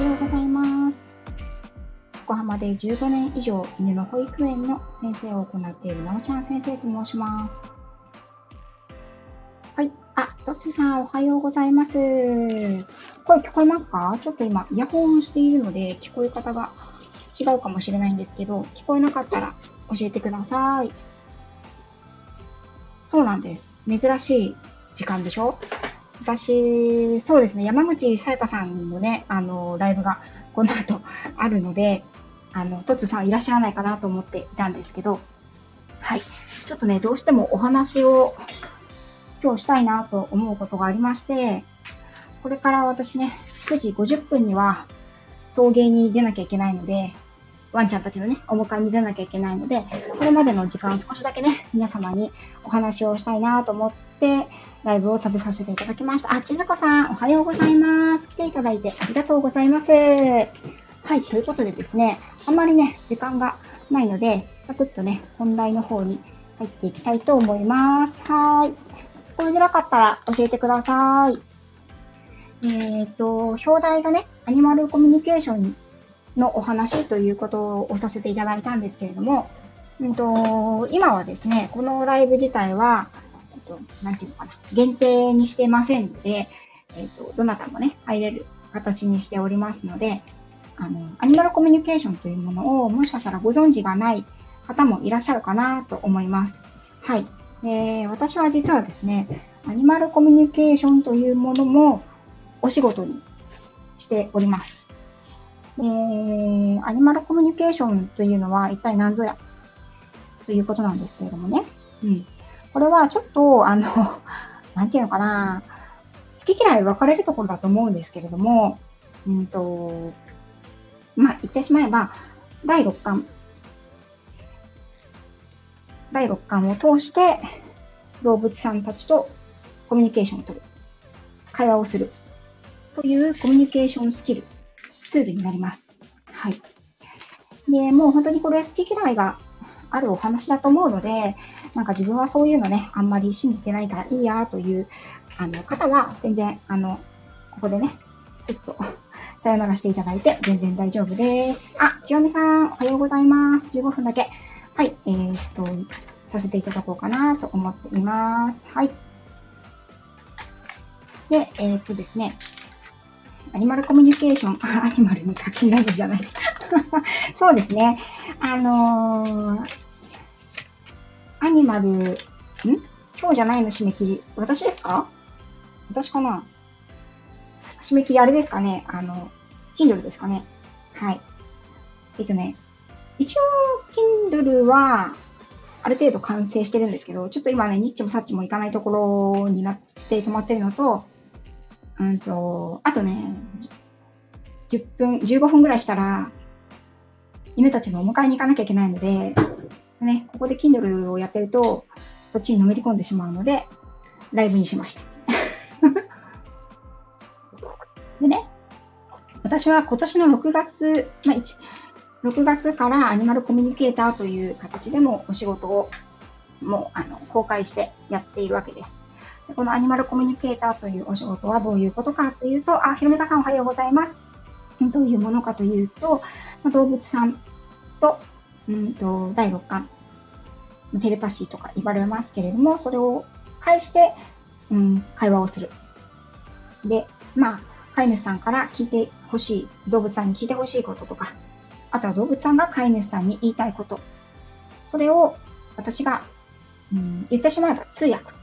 おはようございます。横浜で15年以上犬の保育園の先生を行っているなおちゃん先生と申します。はい。あ、とつさんおはようございます。声聞こえますか？ちょっと今イヤホンしているので聞こえ方が違うかもしれないんですけど、聞こえなかったら教えてください。そうなんです。珍しい時間でしょ？私、そうですね、山口さやかさんのね、あの、ライブがこの後あるので、あの、トッツさんいらっしゃらないかなと思っていたんですけど、はい。ちょっとね、どうしてもお話を今日したいなと思うことがありまして、これから私ね、9時50分には送迎に出なきゃいけないので、ワンちゃんたちのね、お迎えに出なきゃいけないので、それまでの時間を少しだけね、皆様にお話をしたいなと思って、ライブを食べさせていただきました。あ、ちずこさん、おはようございます。来ていただいてありがとうございます。はい、ということでですね、あんまりね、時間がないので、サクッとね、本題の方に入っていきたいと思います。はーい。聞こえづらかったら教えてください。えっ、と、表題がね、アニマルコミュニケーションのお話ということをさせていただいたんですけれども、うんと、今はですね、このライブ自体は、なんていうのかな、限定にしてませんので、えっと、どなたもね、入れる形にしておりますので、あの、アニマルコミュニケーションというものをもしかしたらご存知がない方もいらっしゃるかなと思います。はい。で、私は実はですね、アニマルコミュニケーションというものもお仕事にしております。で、アニマルコミュニケーションというのは一体何ぞや？ということなんですけれどもね。うん。これはちょっと、あの、なんていうのかな、好き嫌い分かれるところだと思うんですけれども、うんと、まあ、言ってしまえば、第6巻、第6巻を通して、動物さんたちとコミュニケーションを取る、会話をする、というコミュニケーションスキル、ツールになります。はい。で、もう本当にこれ好き嫌いがあるお話だと思うので、なんか自分はそういうのね、あんまり信じてないからいいやというあの方は、全然、あの、ここでね、すっとさよならしていただいて全然大丈夫です。あ、清美さん、おはようございます。15分だけ。はい、えー、っと、させていただこうかなと思っています。はい。で、えー、っとですね、アニマルコミュニケーション、あ、アニマルに課金ライブじゃない。そうですね。あのー、アニマル、ん？今日じゃないの締め切り。私ですか？私かな？締め切りあれですかね？あの、Kindle ですかね？はい。えっとね、一応、Kindle は、ある程度完成してるんですけど、ちょっと今ね、ニッチもサッチもいかないところになって止まってるのと、うんと、あとね、10分、15分ぐらいしたら、犬たちのお迎えに行かなきゃいけないので、ね、ここで Kindle をやってると、そっちにのめり込んでしまうので、ライブにしました。でね、私は今年の6月、まあ、6月からアニマルコミュニケーターという形でもお仕事をもうあの公開してやっているわけです。このアニマルコミュニケーターというお仕事はどういうことかというと、あ、ひろめかさんおはようございます。どういうものかというと、動物さんと、うんと、第6巻、テレパシーとか言われますけれども、それを介して、うん、会話をする。で、まあ、飼い主さんから聞いてほしい、動物さんに聞いてほしいこととか、あとは動物さんが飼い主さんに言いたいこと。それを私が、うん、言ってしまえば通訳。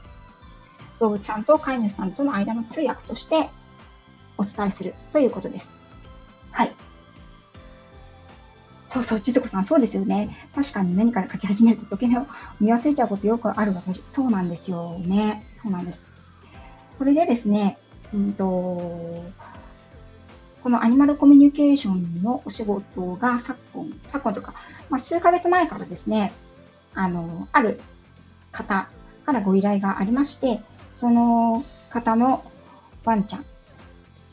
動物さんと飼い主さんとの間の通訳としてお伝えするということです。はい。そうそう、千鶴子さん、そうですよね。確かに何か書き始めると時計を見忘れちゃうことよくある私。そうなんですよね。そうなんです。それでですね、うんと、このアニマルコミュニケーションのお仕事が昨今、昨今とか、まあ、数ヶ月前からですね、あの、ある方からご依頼がありまして、その方のワンちゃんで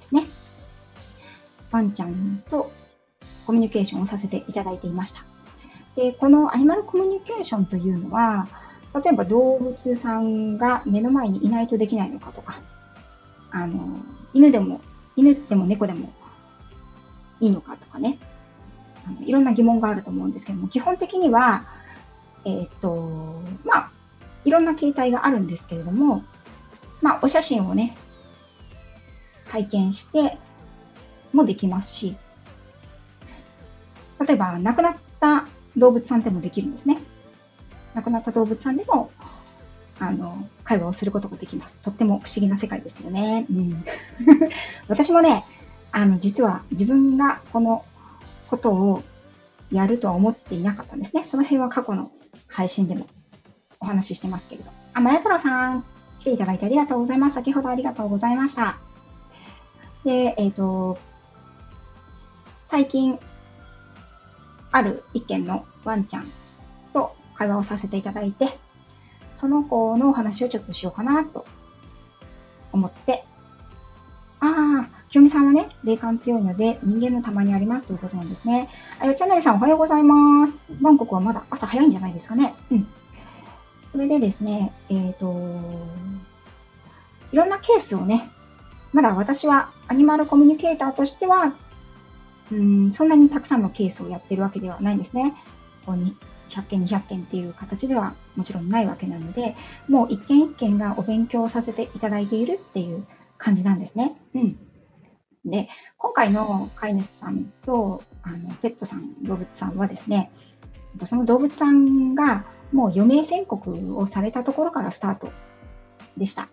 すね。ワンちゃんとコミュニケーションをさせていただいていました。で、このアニマルコミュニケーションというのは、例えば動物さんが目の前にいないとできないのかとか、あの、犬でも、犬でも猫でも、いいのかとかね、あのいろんな疑問があると思うんですけども、基本的には、えー、っと、まあ、いろんな形態があるんですけれども、まあ、お写真をね、拝見してもできますし、例えば亡くなった動物さんでもできるんですね。亡くなった動物さんでも、あの、会話をすることができます。とっても不思議な世界ですよね。うん、私もね、あの、実は自分がこのことをやるとは思っていなかったんですね。その辺は過去の配信でもお話ししてますけれど。あ、まや太郎さん、来ていただいてありがとうございます。先ほどありがとうございました。で、えっ、ー、と、最近、ある一軒のワンちゃんと会話をさせていただいて、その子のお話をちょっとしようかなと思って、ああ、清美さんはね、霊感強いので人間のたまにありますということなんですね。あよちゃんなりさんおはようございます。バンコクはまだ朝早いんじゃないですかね。うん。それでですね、えっ、ー、と、いろんなケースをね、まだ私はアニマルコミュニケーターとしてはうん、そんなにたくさんのケースをやってるわけではないんですね。ここに100件、200件っていう形ではもちろんないわけなので、もう一件一件がお勉強させていただいているっていう感じなんですね。うん。で、今回の飼い主さんとあのペットさん、動物さんはですね、その動物さんがもう余命宣告をされたところからスタートでした。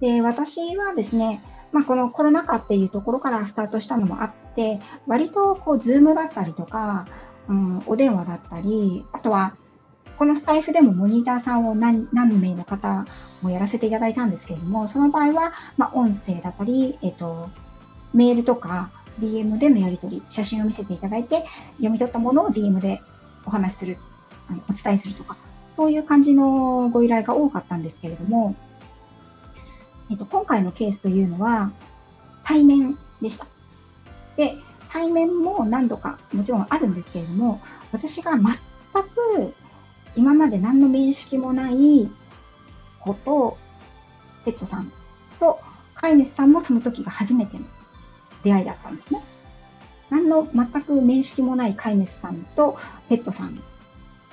で、私はですね、まあ、このコロナ禍っていうところからスタートしたのもあって、割とこう、ズームだったりとか、うん、お電話だったり、あとは、このスタエフでもモニターさんを何何名の方もやらせていただいたんですけれども、その場合は、まあ、音声だったり、えっと、メールとか DM でのやり取り、写真を見せていただいて、読み取ったものを DM でお話しする、お伝えするとか、そういう感じのご依頼が多かったんですけれども、えっと、今回のケースというのは対面でした。で、対面も何度かもちろんあるんですけれども、私が全く今まで何の面識もない子と、ペットさんと飼い主さんもその時が初めての出会いだったんですね。何の全く面識もない飼い主さんとペットさん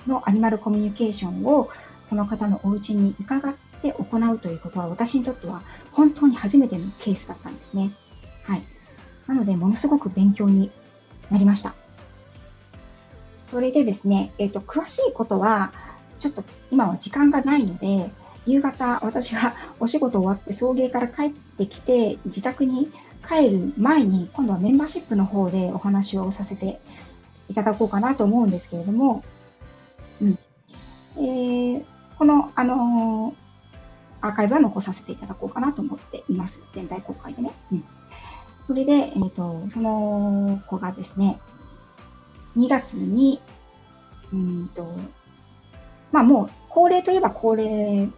のアニマルコミュニケーションをその方のお家に伺っで行うということは私にとっては本当に初めてのケースだったんですね。はい。なので、ものすごく勉強になりました。それでですね、えっ、ー、と、詳しいことは、ちょっと今は時間がないので、夕方、私がお仕事終わって送迎から帰ってきて、自宅に帰る前に、今度はメンバーシップの方でお話をさせていただこうかなと思うんですけれども、ーカイブは残させていただこうかなと思っています。全体公開でね。うん。それで、えっ、ー、と、その子がですね、2月に、うんと、まあもう、高齢といえば高齢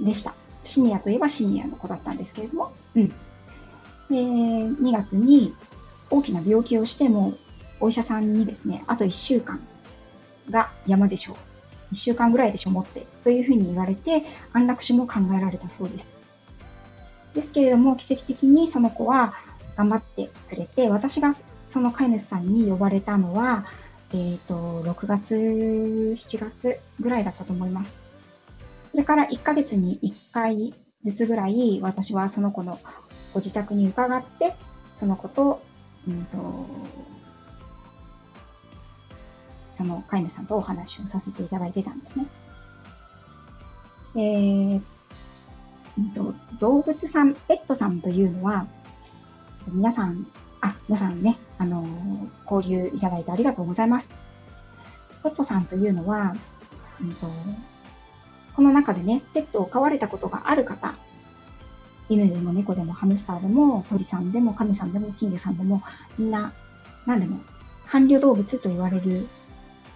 でした。シニアといえばシニアの子だったんですけれども、うん。で、2月に大きな病気をしても、お医者さんにですね、あと1週間が山でしょう1週間ぐらいでしょ、持って。というふうに言われて、安楽死も考えられたそうです。ですけれども、奇跡的にその子は頑張ってくれて、私がその飼い主さんに呼ばれたのは、えっ、ー、と、6月、7月ぐらいだったと思います。それから1ヶ月に1回ずつぐらい、私はその子のご自宅に伺って、その子と、うんと、その飼い主さんとお話をさせていただいてたんですね。えー、と動物さん、ペットさんというのは、皆さん、あ、皆さんね、あの交流いただいてありがとうございます。ペットさんというのは、うんと、この中でね、ペットを飼われたことがある方、犬でも猫でもハムスターでも鳥さんでも亀さんでも金魚さんでもみんな何でも伴侶動物と言われる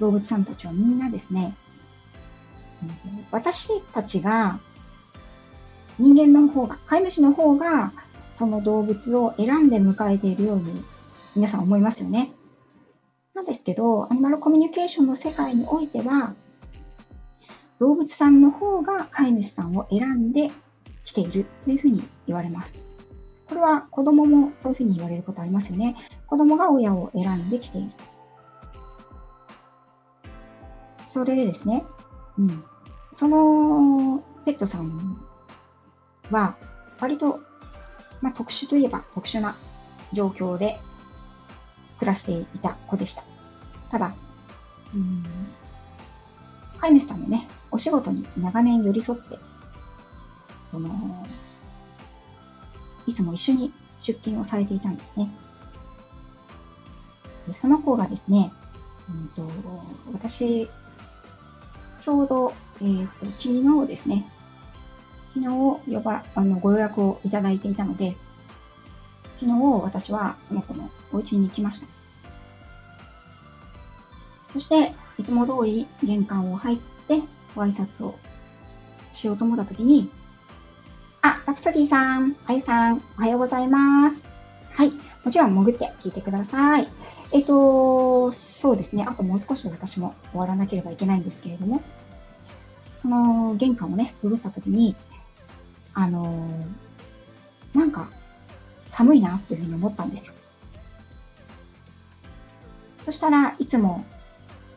動物さんたちはみんなですね、私たちが人間の方が、飼い主の方がその動物を選んで迎えているように皆さん思いますよね。なんですけど、アニマルコミュニケーションの世界においては、動物さんの方が飼い主さんを選んできているというふうに言われます。これは子供もそういうふうに言われることありますよね。子供が親を選んできている。それでですね、うん。そのペットさんは、割と、まあ、特殊といえば特殊な状況で暮らしていた子でした。ただ、うん、飼い主さんのね、お仕事に長年寄り添って、その、いつも一緒に出勤をされていたんですね。でその子がですね、うんと、私、ちょうど、えっ、ー、と、昨日ですね、昨日呼ば、あの、ご予約をいただいていたので、昨日私はその子のお家に行きました。そして、いつも通り玄関を入ってご挨拶をしようと思った時に、あ、ラプソディさん、あゆさん、おはようございます。はい。もちろん潜って聞いてください。えっ、と、そうですね。あともう少しで私も終わらなければいけないんですけれども、その玄関をね、くぐった時に、あのー、なんか寒いなっていうふうに思ったんですよ。そしたらいつも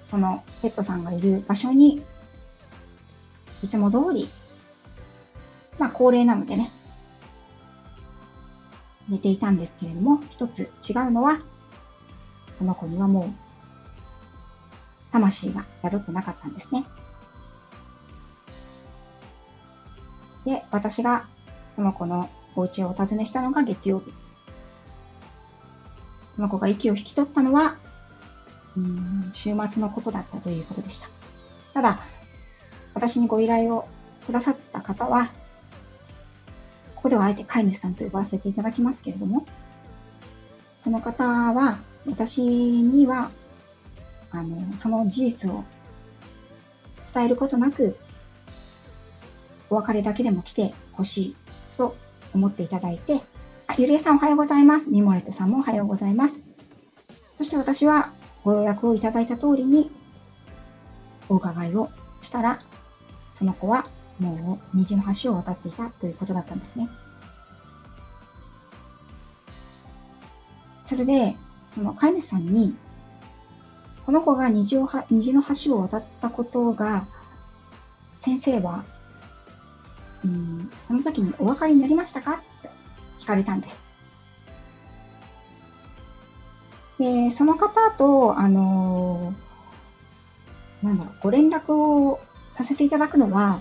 そのペットさんがいる場所に、いつも通り、まあ高齢なのでね、寝ていたんですけれども、一つ違うのは、その子にはもう、魂が宿ってなかったんですね。で、私がその子のお家をお訪ねしたのが月曜日。その子が息を引き取ったのは、うん、週末のことだったということでした。ただ、私にご依頼をくださった方は、ここではあえて飼い主さんと呼ばせていただきますけれども、その方は、私には、あの、その事実を伝えることなく、お別れだけでも来てほしいと思っていただいて、あ、ゆりえさんおはようございます。みもれとさんもおはようございます。そして私はご予約をいただいた通りにお伺いをしたら、その子はもう虹の橋を渡っていたということだったんですね。それで、その飼い主さんに、この子が虹を虹の橋を渡ったことが、先生はうん、その時にお分かりになりましたか？って聞かれたんです。で、その方と、あのー、なんだろう、ご連絡をさせていただくのは、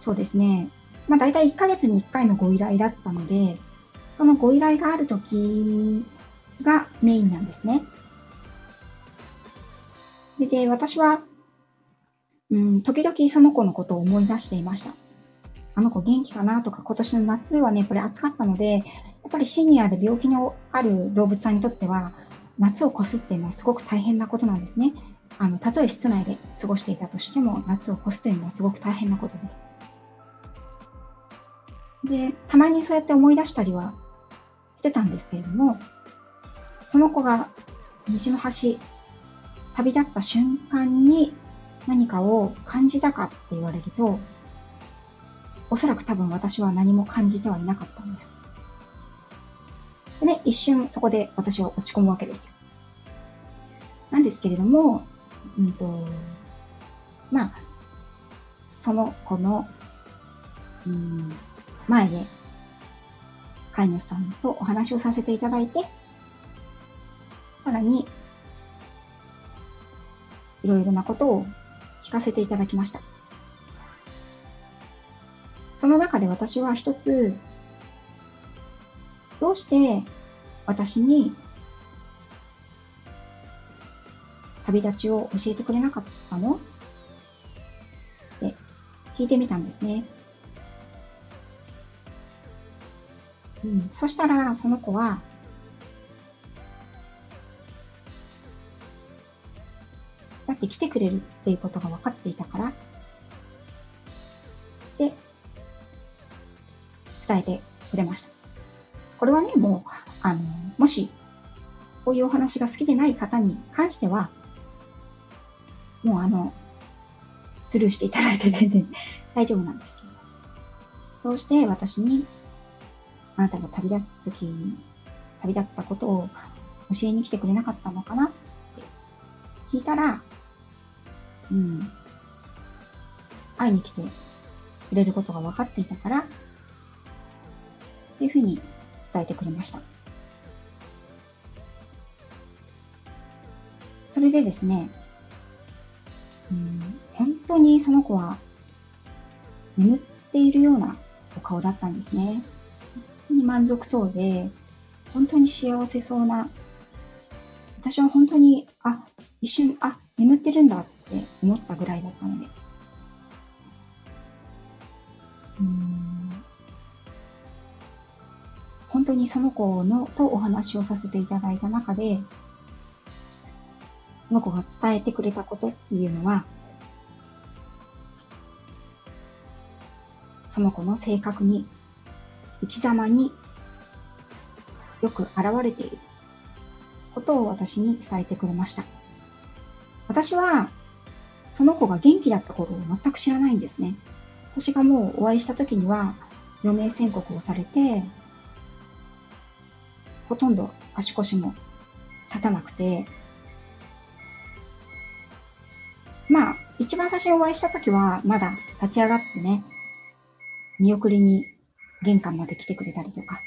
そうですね、まあ大体1ヶ月に1回のご依頼だったので、そのご依頼がある時がメインなんですね。で、私はうん、時々その子のことを思い出していました。あの子元気かなとか、今年の夏はね、これ暑かったので、やっぱりシニアで病気のある動物さんにとっては、夏を越すっていうのはすごく大変なことなんですね。あの、たとえ室内で過ごしていたとしても、夏を越すというのはすごく大変なことです。で、たまにそうやって思い出したりはしてたんですけれども、その子が西の端、旅立った瞬間に何かを感じたかって言われると、おそらく多分私は何も感じてはいなかったんです。でね、一瞬そこで私は落ち込むわけですよ。なんですけれども、うんと、まあ、その子の、うん、前で、飼い主さんとお話をさせていただいて、さらに、いろいろなことを聞かせていただきました。その中で私は一つ、どうして私に旅立ちを教えてくれなかったの？って聞いてみたんですね。うん、そしたらその子はだって来てくれるっていうことが分かっていたから、で、伝えてくれました。これはね、もう、あの、もし、こういうお話が好きでない方に関しては、もうあの、スルーしていただいて全然 大丈夫なんですけど。そうして私に、あなたが旅立つ時に、旅立ったことを教えに来てくれなかったのかなって聞いたら、うん、会いに来てくれることが分かっていたから、っていうふうに伝えてくれました。それでですね、うん、本当にその子は眠っているようなお顔だったんですね。当に満足そうで、本当に幸せそうな、私は本当に、あ、一瞬、あ、眠ってるんだって思ったぐらいだったので。うん本当にその子のとお話をさせていただいた中で、その子が伝えてくれたことっていうのは、その子の性格に、生き様によく現れていることを私に伝えてくれました。私は、その子が元気だったことを全く知らないんですね。私がもうお会いした時には、余命宣告をされて、ほとんど足腰も立たなくて、まあ、一番最初にお会いした時は、まだ立ち上がってね、見送りに玄関まで来てくれたりとか、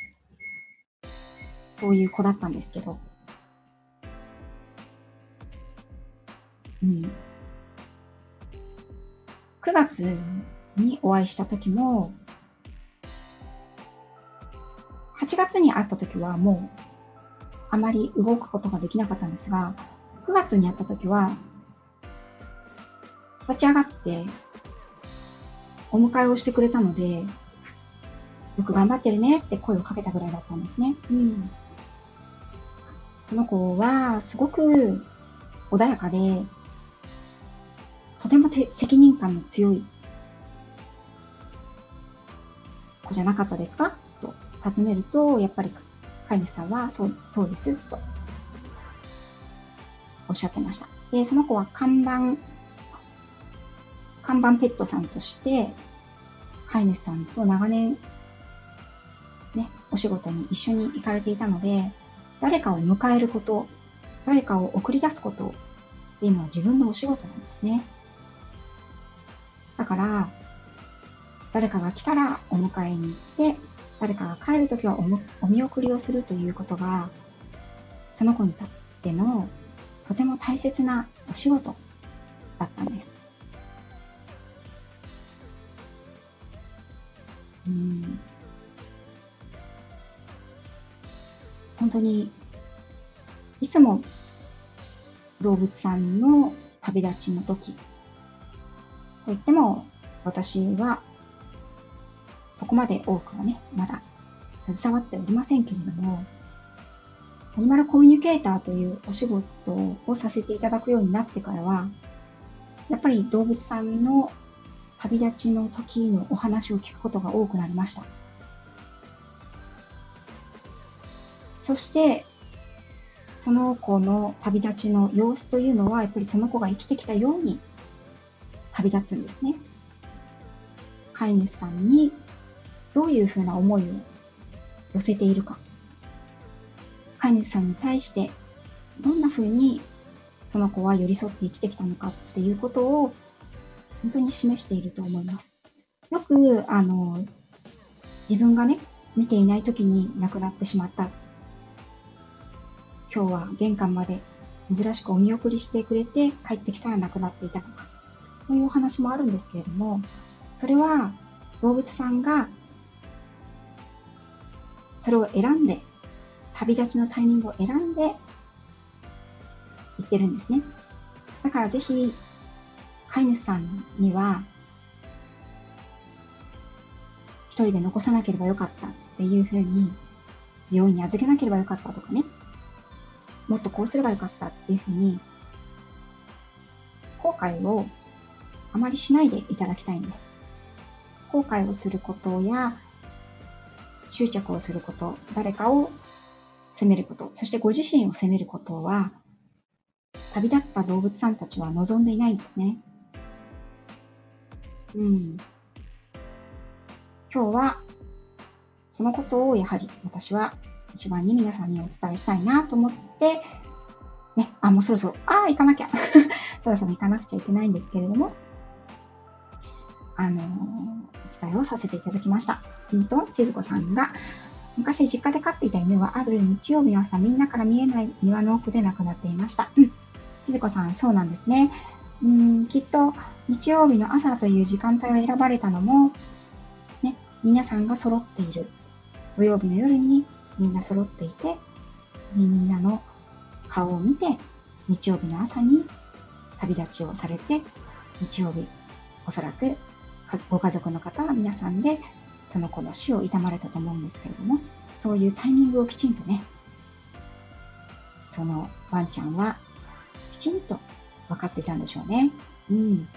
そういう子だったんですけど、うん。9月にお会いした時も、8月に会った時はもうあまり動くことができなかったんですが、9月に会った時は、立ち上がってお迎えをしてくれたので、よく頑張ってるねって声をかけたぐらいだったんですね。うん。その子はすごく穏やかで、とても責任感の強い子じゃなかったですか？と尋ねると、やっぱり飼い主さんは、そう、そうです、とおっしゃってました。で、その子は看板、看板ペットさんとして、飼い主さんと長年、ね、お仕事に一緒に行かれていたので、誰かを迎えること、誰かを送り出すことっていうのは自分のお仕事なんですね。だから、誰かが来たらお迎えに行って、誰かが帰るときはお見送りをするということが、その子にとってのとても大切なお仕事だったんです。うん本当にいつも動物さんの旅立ちの時といっても私はそこまで多くはね、まだ携わっておりませんけれども、アニマルコミュニケーターというお仕事をさせていただくようになってからは、やっぱり動物さんの旅立ちの時のお話を聞くことが多くなりました。そして、その子の旅立ちの様子というのは、やっぱりその子が生きてきたように旅立つんですね。飼い主さんにどういうふうな思いを寄せているか。飼い主さんに対してどんなふうにその子は寄り添って生きてきたのかっていうことを本当に示していると思います。よく、あの、自分がね、見ていない時に亡くなってしまった。今日は玄関まで珍しくお見送りしてくれて帰ってきたら亡くなっていたとか、そういうお話もあるんですけれども、それは動物さんがそれを選んで、旅立ちのタイミングを選んで言ってるんですね。だからぜひ、飼い主さんには、一人で残さなければよかったっていうふうに、病院に預けなければよかったとかね、もっとこうすればよかったっていうふうに、後悔をあまりしないでいただきたいんです。後悔をすることや、執着をすること、誰かを責めること、そしてご自身を責めることは、旅立った動物さんたちは望んでいないんですね。うん。今日は、そのことをやはり私は一番に皆さんにお伝えしたいなと思って、ね、あ、もうそろそろ、ああ、行かなきゃ。そろそろ行かなくちゃいけないんですけれども、あのー、お伝えをさせていただきました。うんと、千鶴子さんが、昔実家で飼っていた犬はある日曜日の朝みんなから見えない庭の奥で亡くなっていました。うん。千鶴子さん、そうなんですね。うん、きっと日曜日の朝という時間帯を選ばれたのも、ね、皆さんが揃っている。土曜日の夜にみんな揃っていて、みんなの顔を見て、日曜日の朝に旅立ちをされて、日曜日、おそらくご家族の方は皆さんでその子の死を悼まれたと思うんですけれども、そういうタイミングをきちんとね、そのワンちゃんはきちんと分かっていたんでしょうね。うん。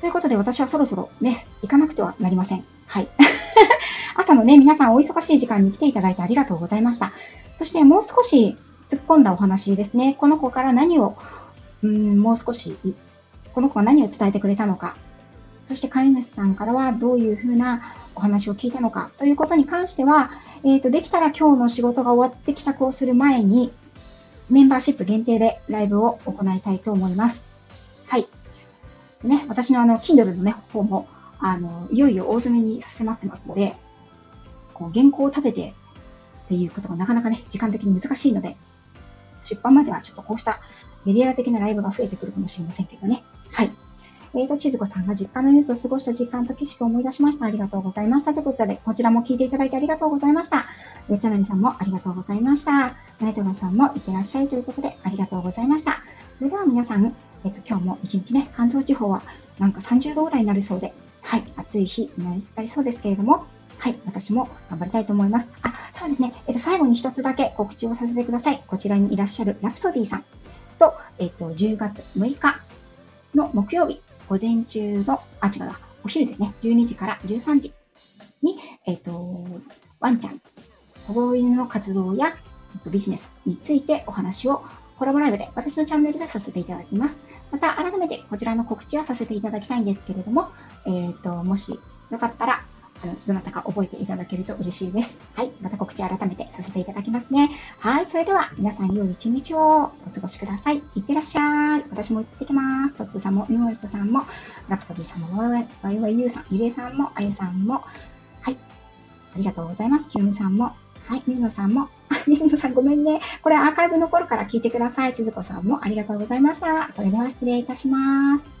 ということで私はそろそろね、行かなくてはなりません。はい。朝のね、皆さんお忙しい時間に来ていただいてありがとうございました。そしてもう少し突っ込んだお話ですね。この子から何を、うん、もう少し、この子は何を伝えてくれたのか。そして飼い主さんからはどういうふうなお話を聞いたのかということに関しては、えっ、ー、と、できたら今日の仕事が終わって帰宅をする前に、メンバーシップ限定でライブを行いたいと思います。はい。ね、私のあの、Kindle のね、方も、あの、いよいよ大詰めにさせてもらってますので、こう、原稿を立ててっていうことがなかなかね、時間的に難しいので、出版まではちょっとこうしたメディア的なライブが増えてくるかもしれませんけどね。はい。えっ、ー、と、千鶴子さんが実家の犬と過ごした時間と景色を思い出しました。ありがとうございました。ということで、こちらも聞いていただいてありがとうございました。よっちゃなりさんもありがとうございました。ナイトロさんもいってらっしゃいということで、ありがとうございました。それでは皆さん、えっ、ー、と、今日も一日ね、関東地方はなんか30度ぐらいになるそうで、はい、暑い日になりそうですけれども、はい、私も頑張りたいと思います。あ、そうですね。えっと、最後に一つだけ告知をさせてください。こちらにいらっしゃるラプソディさんと、えっと、10月6日の木曜日、午前中の、あ、違うわ、お昼ですね。12時から13時に、えっと、ワンちゃん、保護犬の活動やビジネスについてお話をコラボライブで私のチャンネルでさせていただきます。また、改めてこちらの告知はさせていただきたいんですけれども、えっ、と、もしよかったら、どなたか覚えていただけると嬉しいです。はい。また告知改めてさせていただきますね。はい。それでは、皆さん良い一日をお過ごしください。いってらっしゃい。私も行ってきます。トッツーさんも、ミモリコさんも、ラプソディさんも、ワイワイ、ワイワイユーさん、ゆりえさんも、あゆさんも、はい。ありがとうございます。きよみさんも、はい。水野さんも、水野さんごめんね。これアーカイブ残るから聞いてください。千鶴子さんもありがとうございました。それでは失礼いたします。